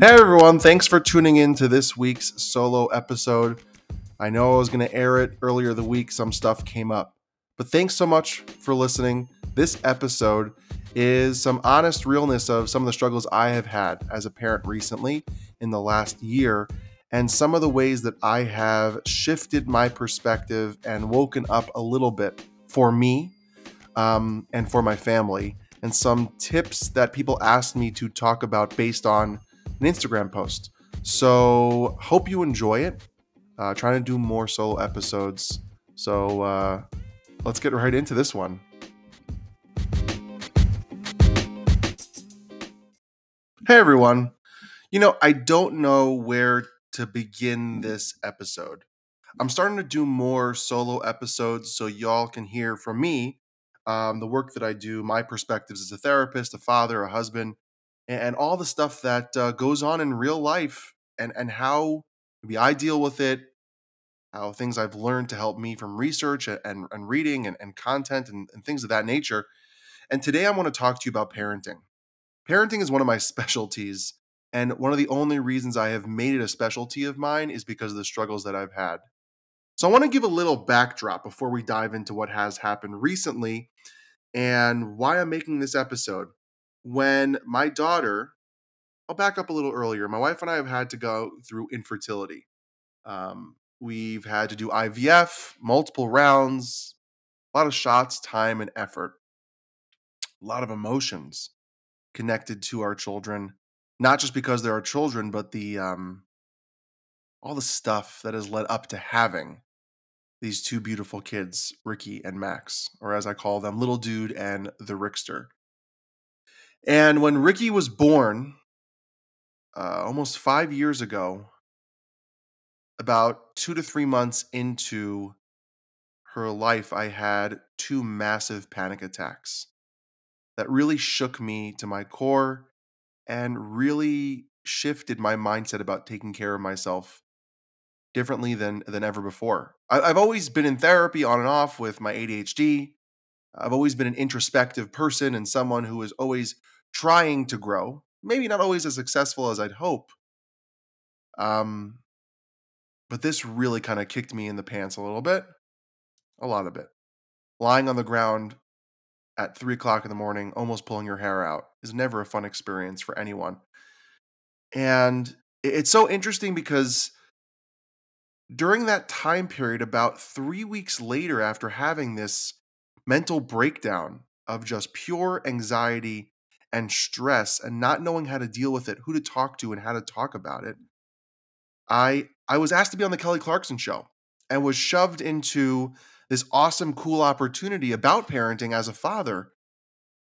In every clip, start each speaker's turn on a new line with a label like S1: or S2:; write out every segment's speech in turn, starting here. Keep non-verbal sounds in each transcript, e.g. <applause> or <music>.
S1: Hey everyone, thanks for tuning in to this week's solo episode. I know I was going to air it earlier the week, some stuff came up. But thanks so much for listening. This episode is some honest realness of some of the struggles I have had as a parent recently in the last year and some of the ways that I have shifted my perspective and woken up a little bit for me um, and for my family, and some tips that people asked me to talk about based on an Instagram post. So, hope you enjoy it. Uh, trying to do more solo episodes. So, uh, let's get right into this one. Hey everyone. You know, I don't know where to begin this episode. I'm starting to do more solo episodes so y'all can hear from me um, the work that I do, my perspectives as a therapist, a father, a husband, and, all the stuff that uh, goes on in real life and, and how maybe I deal with it, how things I've learned to help me from research and, and, reading and, and content and, and things of that nature. And today I want to talk to you about parenting. Parenting is one of my <laughs> specialties. And one of the only reasons I have made it a specialty of mine is because of the struggles that I've had. So I want to give a little backdrop before we dive into what has happened recently and why I'm making this episode. When my daughter, I'll back up a little earlier, my wife and I have had to go through infertility. Um, we've had to do IVF, multiple rounds, a lot of shots, time, and effort, a lot of emotions connected to our children not just because they're our children, but the um, all the stuff that has led up to having these two beautiful kids, Ricky and Max, or as I call them, Little Dude and the Rickster. And when Ricky was born, uh, almost five years ago, about two to three months into her life, I had two massive panic attacks that really shook me to my core and really shifted my mindset about taking care of myself differently than than ever before. I, have always been in therapy on and off with my ADHD. I've always been an introspective person and someone who is always trying to grow. Maybe not always as successful as I'd hope. Um, but this really kind of kicked me in the pants a little bit, a lot of it. Lying on the ground at three o'clock in the morning, almost pulling your hair out, is never a fun experience for anyone. And it's so interesting because during that time period, about three weeks later, after having this mental breakdown of just pure anxiety and stress and not knowing how to deal with it, who to talk to, and how to talk about it, I I was asked to be on the Kelly Clarkson show and was shoved into this awesome, cool opportunity about parenting as a father.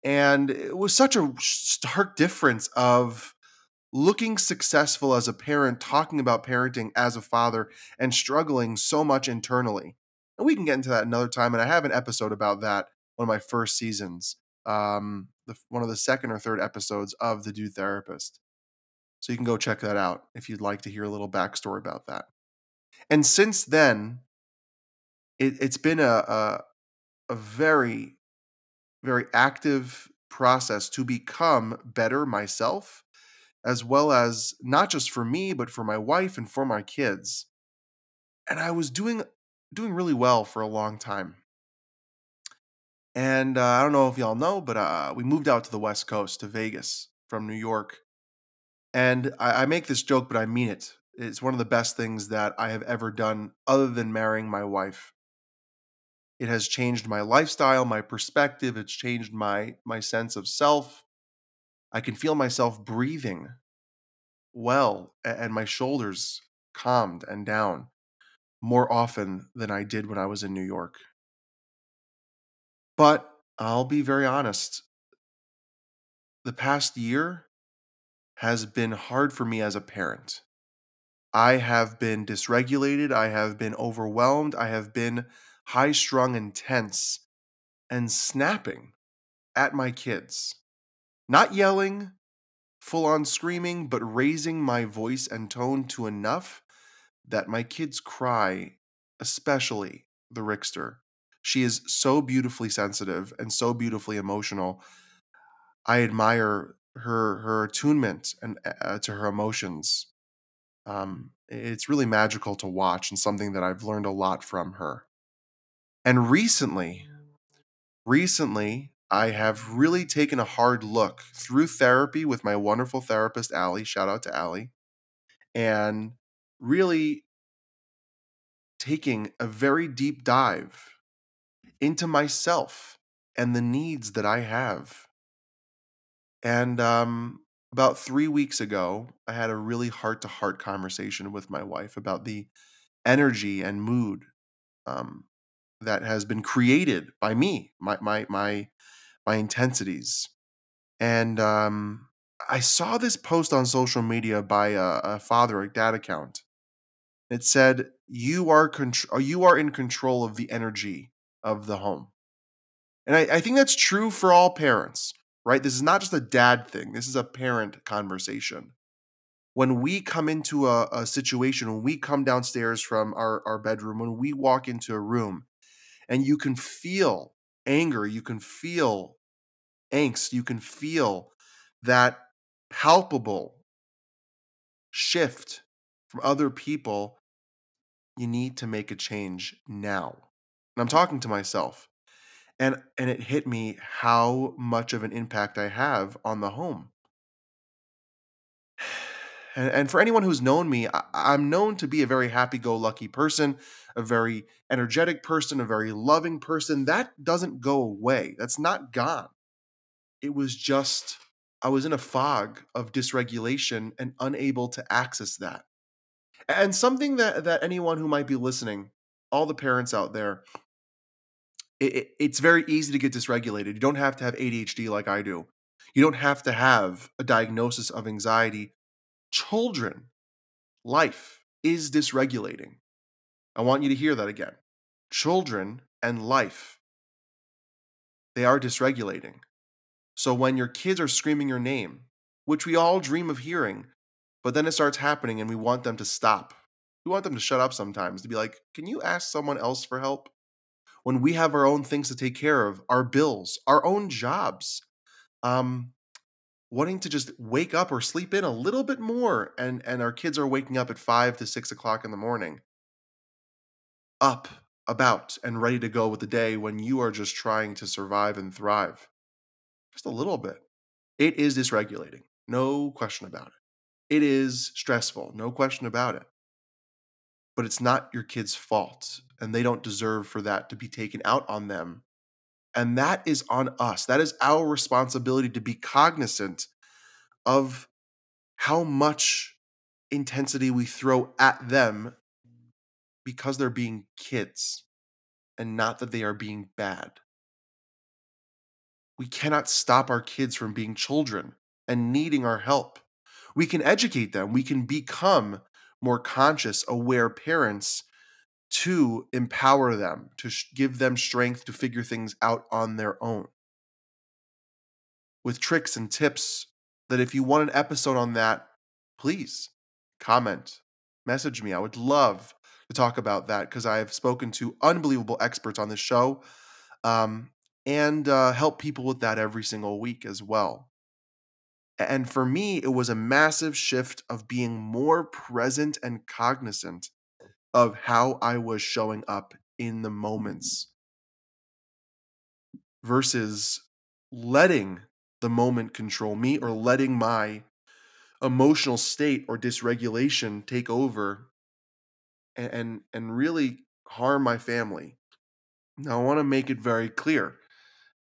S1: And it was such a stark difference of looking successful as a parent, talking about parenting as a father, and struggling so much internally. And we can get into that another time. And I have an episode about that, one of my first seasons, um, the, one of the second or third episodes of The Dude Therapist. So you can go check that out if you'd like to hear a little backstory about that. And since then, it, has been a, a, a very very active process to become better myself as well as not just for me but for my wife and for my kids and i was doing doing really well for a long time and uh, i don't know if y'all know but uh, we moved out to the west coast to vegas from new york and I, I make this joke but i mean it it's one of the best things that i have ever done other than marrying my wife it has changed my lifestyle, my perspective, it's changed my my sense of self. I can feel myself breathing well and my shoulders calmed and down more often than I did when I was in New York. But I'll be very honest. The past year has been hard for me as a parent. I have been dysregulated. I have been overwhelmed. I have been high strung and tense and snapping at my kids. Not yelling, full on screaming, but raising my voice and tone to enough that my kids cry, especially the Rickster. She is so beautifully sensitive and so beautifully emotional. I admire her her attunement and uh, to her emotions. Um, it's really magical to watch and something that I've learned a lot from her. And recently, recently, I have really taken a hard look through therapy with my wonderful therapist, Allie. Shout out to Allie. And really taking a very deep dive into myself and the needs that I have. And um, about three weeks ago, I had a really heart to heart conversation with my wife about the energy and mood um, that has been created by me, my my my my intensities. And um, I saw this post on social media by a, a father, a dad account. It said, "You are contr- you are in control of the energy of the home." And I, I think that's true for all parents, right? This is not just a dad thing. This is a parent conversation. When we come into a, a situation, when we come downstairs from our, our bedroom, when we walk into a room, and you can feel anger, you can feel angst, you can feel that palpable shift from other people, you need to make a change now. And I'm talking to myself. And and it hit me how much of an impact I have on the home. And, and for anyone who's known me, I, I'm known to be a very happy-go-lucky person, a very energetic person, a very loving person. That doesn't go away. That's not gone. It was just I was in a fog of dysregulation and unable to access that. And something that that anyone who might be listening, all the parents out there, it, it- it's very easy to get dysregulated. You don't have to have ADHD like I do. You don't have to have a diagnosis of anxiety. Children, life is dysregulating. I want you to hear that again. Children and life, they are dysregulating. So when your kids are screaming your name, which we all dream of hearing, but then it starts happening and we want them to stop. We want them to shut up sometimes, to be like, can you ask someone else for help? When we have our own things to take care of, our bills, our own jobs, um, wanting to just wake up or sleep in a little bit more, and and our kids are waking up at five to six o'clock in the morning, up, about, and ready to go with the day when you are just trying to survive and thrive. Just a little bit. It is dysregulating, no question about it. It is stressful, no question about it. But it's not your kid's fault, and they don't deserve for that to be taken out on them. And that is on us. That is our responsibility to be cognizant of how much intensity we throw at them because they're being kids and not that they are being bad. We cannot stop our kids from being children and needing our help. We can educate them, we can become more conscious, aware parents to empower them, to sh- give them strength to figure things out on their own. With tricks and tips that if you want an episode on that, please comment, message me. I would love to talk about that because I have spoken to unbelievable experts on this show um, and uh, help people with that every single week as well. And for me, it was a massive shift of being more present and cognizant of how I was showing up in the moments versus letting the moment control me or letting my emotional state or dysregulation take over and and, and really harm my family. Now I want to make it very clear.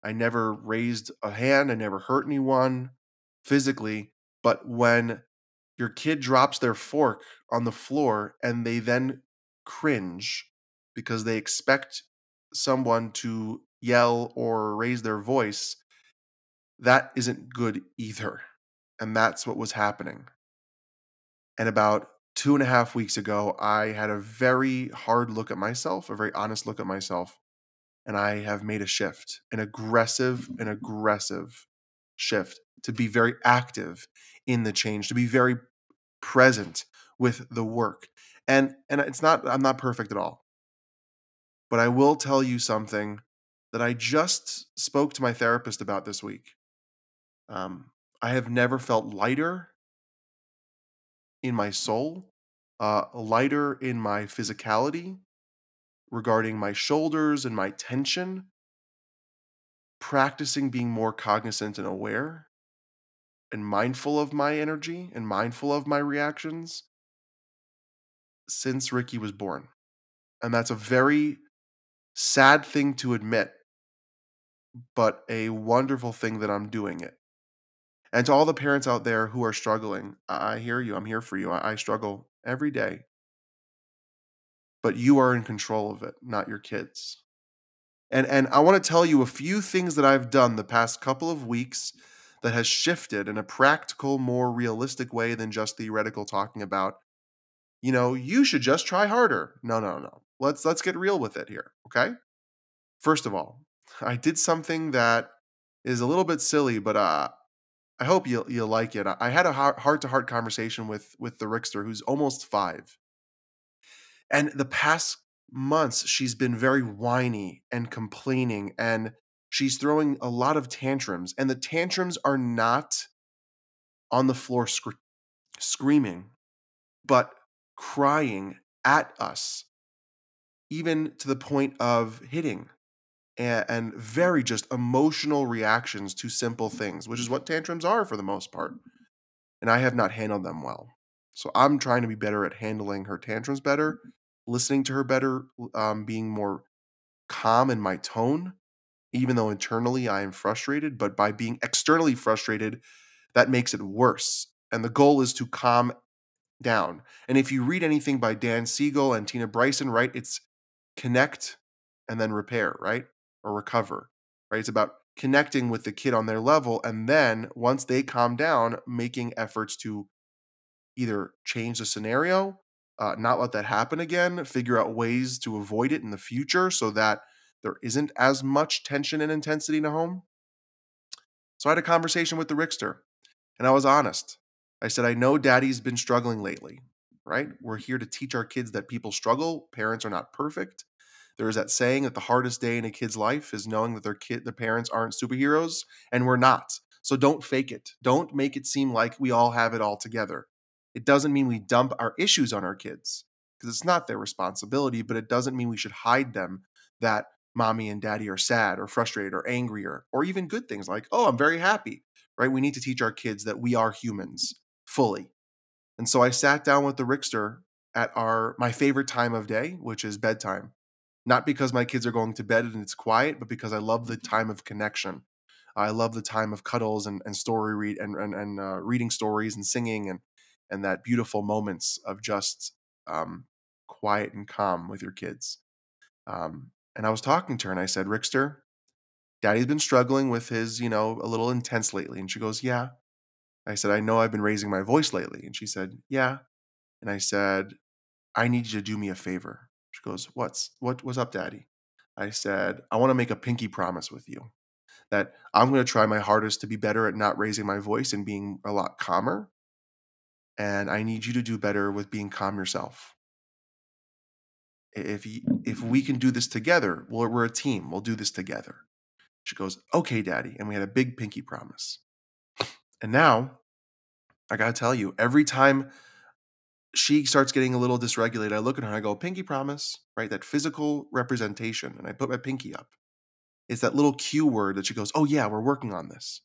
S1: I never raised a hand, I never hurt anyone physically, but when your kid drops their fork on the floor and they then cringe because they expect someone to yell or raise their voice, that isn't good either. And that's what was happening. And about two and a half weeks ago, I had a very hard look at myself, a very honest look at myself. And I have made a shift, an aggressive, an aggressive shift to be very active in the change, to be very present with the work. And and it's not I'm not perfect at all. But I will tell you something that I just spoke to my therapist about this week. Um, I have never felt lighter in my soul, uh, lighter in my physicality regarding my shoulders and my tension, practicing being more cognizant and aware and mindful of my energy and mindful of my reactions since Ricky was born. And that's a very sad thing to admit, but a wonderful thing that I'm doing it. And to all the parents out there who are struggling, I hear you. I'm here for you. I struggle every day, but you are in control of it, not your kids. And and I want to tell you a few things that I've done the past couple of weeks that has shifted in a practical, more realistic way than just theoretical talking about, you know, you should just try harder. No, no, no. Let's let's get real with it here, okay? First of all, I did something that is a little bit silly, but uh I hope you'll you'll like it. I had a heart to heart conversation with with the Rickster, who's almost five, and the past months she's been very whiny and complaining, and she's throwing a lot of tantrums, and the tantrums are not on the floor scr- screaming, but crying at us, even to the point of hitting and, and very just emotional reactions to simple things, which is what tantrums are for the most part. And I have not handled them well. So I'm trying to be better at handling her tantrums better, listening to her better, um, being more calm in my tone, even though internally I am frustrated. But by being externally frustrated, that makes it worse. And the goal is to calm down. And if you read anything by Dan Siegel and Tina Bryson, right, it's connect and then repair, right? or recover, right? It's about connecting with the kid on their level. And then once they calm down, making efforts to either change the scenario, uh, not let that happen again, figure out ways to avoid it in the future so that there isn't as much tension and intensity in a home. So I had a conversation with the Rickster and I was honest. I said, I know daddy's been struggling lately, right? We're here to teach our kids that people struggle, parents are not perfect. There is that saying that the hardest day in a kid's life is knowing that their kid, their parents aren't superheroes, and we're not. So don't fake it. Don't make it seem like we all have it all together. It doesn't mean we dump our issues on our kids because it's not their responsibility, but it doesn't mean we should hide them that mommy and daddy are sad or frustrated or angry or, or even good things like, oh, I'm very happy, right? We need to teach our kids that we are humans fully. And so I sat down with the Rickster at our my favorite time of day, which is bedtime not because my kids are going to bed and it's quiet, but because I love the time of connection. I love the time of cuddles and, and story read and and, and uh, reading stories and singing and and that beautiful moments of just um, quiet and calm with your kids. Um, and I was talking to her and I said, Rickster, Daddy's been struggling with his, you know, a little intense lately. And she goes, Yeah. I said, I know I've been raising my voice lately. And she said, Yeah. And I said, I need you to do me a favor. She goes, "What's what what's up, daddy?" I said, "I want to make a pinky promise with you that I'm going to try my hardest to be better at not raising my voice and being a lot calmer, and I need you to do better with being calm yourself. If if we can do this together, well, we're a team. We'll do this together." She goes, "Okay, daddy," and we had a big pinky promise. And now, I got to tell you, every time she starts getting a little dysregulated. I look at her and I go, pinky promise, right? That physical representation. And I put my pinky up. It's that little cue word that she goes, oh, yeah, we're working on this.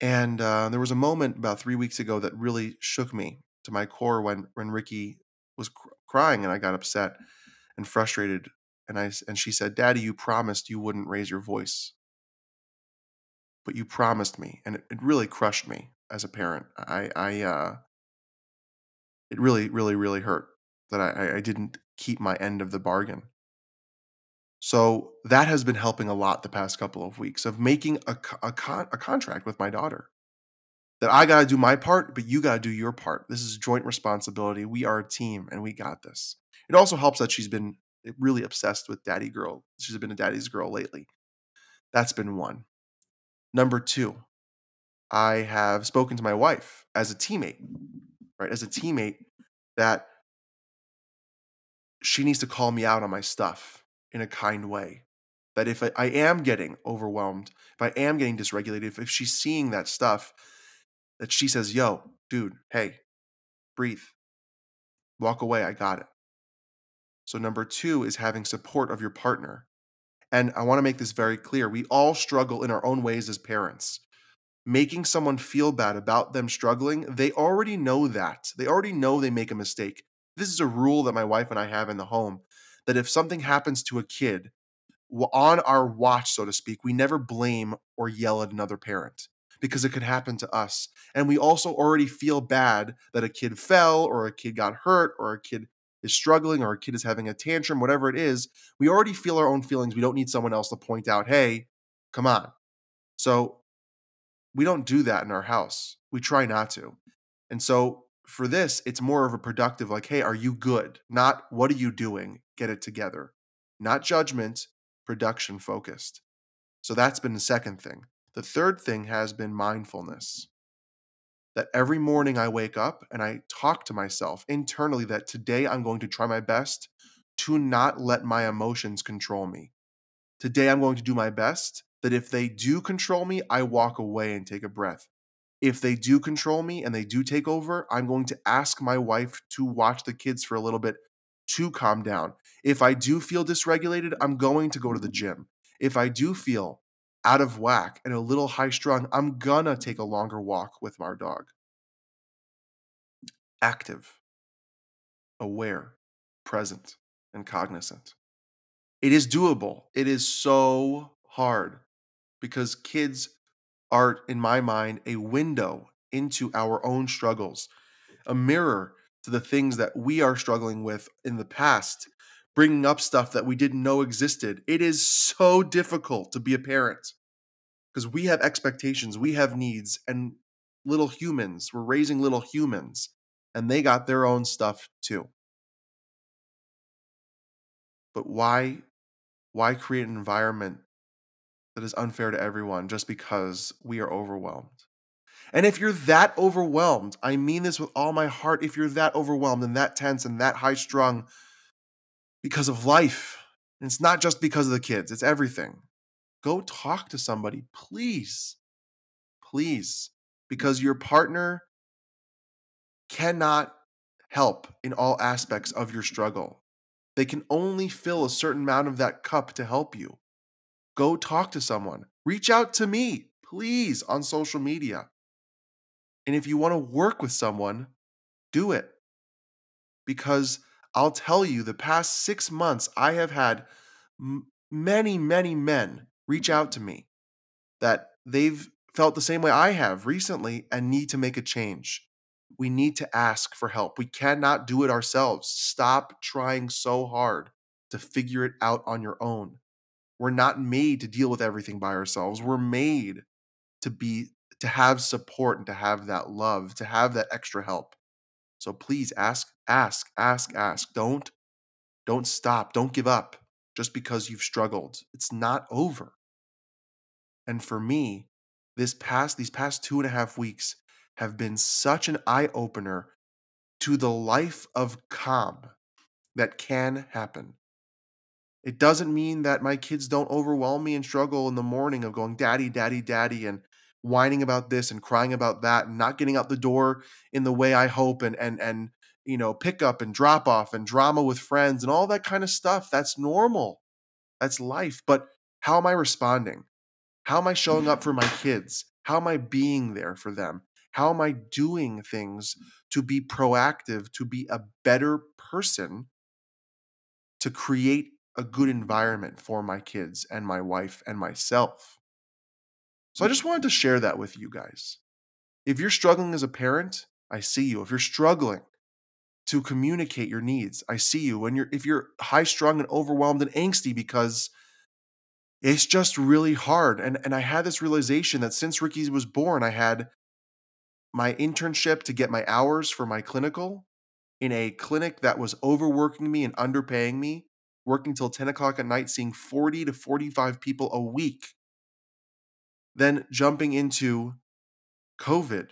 S1: And uh, there was a moment about three weeks ago that really shook me to my core when, when Ricky was cr- crying and I got upset and frustrated. And, I, and she said, Daddy, you promised you wouldn't raise your voice. But you promised me. And it, it really crushed me as a parent. I, I, uh, it really, really, really hurt that I, I didn't keep my end of the bargain. So that has been helping a lot the past couple of weeks of making a, a, con- a contract with my daughter that I got to do my part, but you got to do your part. This is joint responsibility. We are a team and we got this. It also helps that she's been really obsessed with daddy girl. She's been a daddy's girl lately. That's been one. Number two, I have spoken to my wife as a teammate right? As a teammate, that she needs to call me out on my stuff in a kind way. That if I, I am getting overwhelmed, if I am getting dysregulated, if, if she's seeing that stuff, that she says, Yo, dude, hey, breathe, walk away, I got it. So, number two is having support of your partner. And I want to make this very clear. We all struggle in our own ways as parents. Making someone feel bad about them struggling, they already know that. They already know they make a mistake. This is a rule that my wife and I have in the home that if something happens to a kid, on our watch, so to speak, we never blame or yell at another parent because it could happen to us. And we also already feel bad that a kid fell or a kid got hurt or a kid is struggling or a kid is having a tantrum, whatever it is. We already feel our own feelings. We don't need someone else to point out, hey, come on. So we don't do that in our house. We try not to. And so for this, it's more of a productive, like, hey, are you good? Not what are you doing? Get it together. Not judgment, production focused. So that's been the second thing. The third thing has been mindfulness. That every morning I wake up and I talk to myself internally that today I'm going to try my best to not let my emotions control me. Today I'm going to do my best that if they do control me, I walk away and take a breath. If they do control me and they do take over, I'm going to ask my wife to watch the kids for a little bit to calm down. If I do feel dysregulated, I'm going to go to the gym. If I do feel out of whack and a little high strung, I'm gonna take a longer walk with our dog. Active, aware, present, and cognizant. It is doable. It is so hard because kids are, in my mind, a window into our own struggles, a mirror to the things that we are struggling with in the past, bringing up stuff that we didn't know existed. It is so difficult to be a parent because we have expectations, we have needs, and little humans, we're raising little humans, and they got their own stuff too. But why why create an environment that is unfair to everyone just because we are overwhelmed? And if you're that overwhelmed, I mean this with all my heart, if you're that overwhelmed and that tense and that high strung because of life, and it's not just because of the kids, it's everything. Go talk to somebody, please. Please. Because your partner cannot help in all aspects of your struggle. They can only fill a certain amount of that cup to help you. Go talk to someone. Reach out to me, please, on social media. And if you want to work with someone, do it. Because I'll tell you, the past six months, I have had m- many, many men reach out to me that they've felt the same way I have recently and need to make a change. We need to ask for help. We cannot do it ourselves. Stop trying so hard to figure it out on your own. We're not made to deal with everything by ourselves. We're made to be to have support and to have that love, to have that extra help. So please ask, ask, ask, ask. Don't don't stop. Don't give up just because you've struggled. It's not over. And for me, this past these past two and a half weeks have been such an eye opener to the life of calm that can happen. It doesn't mean that my kids don't overwhelm me and struggle in the morning of going, Daddy, Daddy, Daddy, and whining about this and crying about that and not getting out the door in the way I hope and and and you know pick up and drop off and drama with friends and all that kind of stuff. That's normal. That's life. But how am I responding how am I showing up for my kids how am I being there for them how am I doing things to be proactive to be a better person to create a good environment for my kids and my wife and myself so I just wanted to share that with you guys. If you're struggling as a parent, I see you. If you're struggling to communicate your needs, I see you. And you're if you're high strung and overwhelmed and angsty because it's just really hard. And and I had this realization that since Ricky was born, I had my internship to get my hours for my clinical in a clinic that was overworking me and underpaying me, working till 10 o'clock at night, seeing 40 to 45 people a week then jumping into COVID,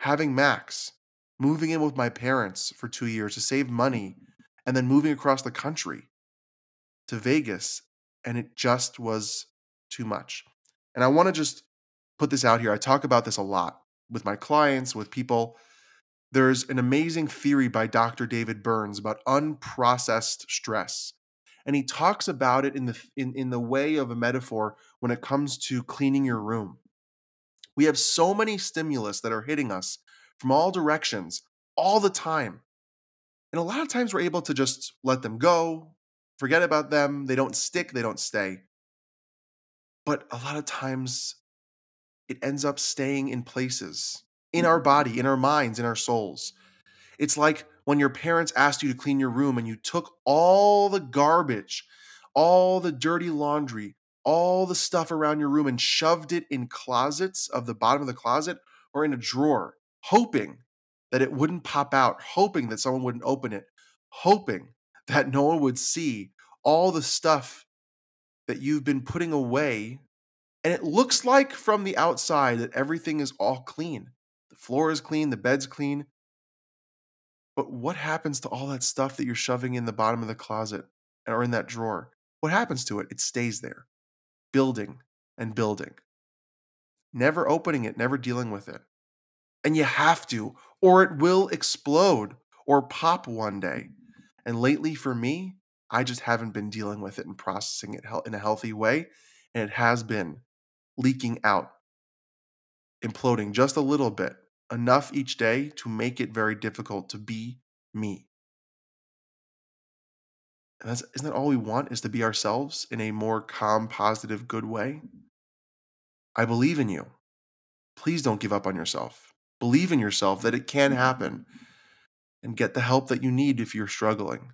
S1: having Max, moving in with my parents for two years to save money, and then moving across the country to Vegas. And it just was too much. And I want to just put this out here. I talk about this a lot. with my clients, with people. There's an amazing theory by Dr. David Burns about unprocessed stress. And he talks about it in the in, in the way of a metaphor when it comes to cleaning your room. We have so many stimulus that are hitting us from all directions all the time. And a lot of times we're able to just let them go, forget about them. They don't stick, they don't stay. But a lot of times it ends up staying in places in our mm-hmm. body, in our minds, in our souls. It's like when your parents asked you to clean your room and you took all the garbage, all the dirty laundry, all the stuff around your room and shoved it in closets of the bottom of the closet or in a drawer, hoping that it wouldn't pop out, hoping that someone wouldn't open it, hoping that no one would see all the stuff that you've been putting away. And it looks like from the outside that everything is all clean. The floor is clean, the bed's clean. But what happens to all that stuff that you're shoving in the bottom of the closet or in that drawer? What happens to it? It stays there, building and building, never opening it, never dealing with it. And you have to, or it will explode or pop one day. And lately, for me, I just haven't been dealing with it and processing it in a healthy way. And it has been leaking out, imploding just a little bit, enough each day to make it very difficult to be me. And that's, isn't that all we want is to be ourselves in a more calm, positive, good way? I believe in you. Please don't give up on yourself. Believe in yourself that it can mm-hmm. happen and get the help that you need if you're struggling.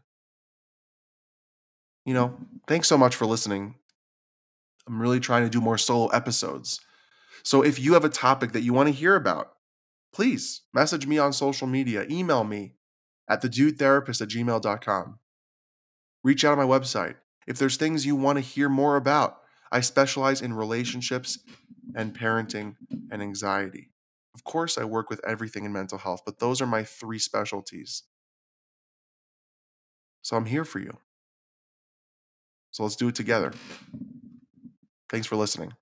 S1: You mm. know, thanks so much for listening. I'm really trying to do more solo episodes. So if you have a topic that you want to hear about, please message me on social media, email me at thedudetherapist at gmail.com. Reach out on my website. If there's things you want to hear more about, I specialize in relationships and parenting and anxiety. Of course, I work with everything in mental health, but those are my three specialties. So I'm here for you. So let's do it together. Thanks for listening.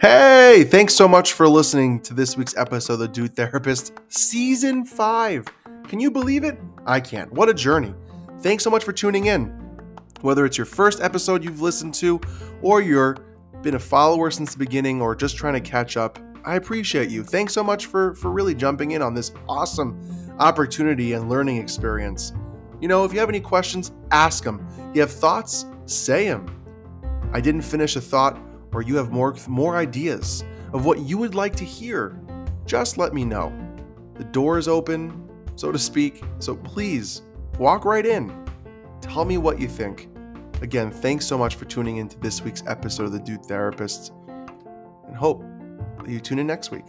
S1: Hey, thanks so much for listening to this week's episode of Dude Therapist, Season 5. Can you believe it? I can't. What a journey. Thanks so much for tuning in. Whether it's your first episode you've listened to, or you're been a follower since the beginning, or just trying to catch up, I appreciate you. Thanks so much for for really jumping in on this awesome opportunity and learning experience. You know, if you have any questions, ask them. You have thoughts, say them. I didn't finish a thought or you have more more ideas of what you would like to hear, just let me know. The door is open, so to speak, so please walk right in. Tell me what you think. Again, thanks so much for tuning into this week's episode of The Dude Therapist and hope that you tune in next week.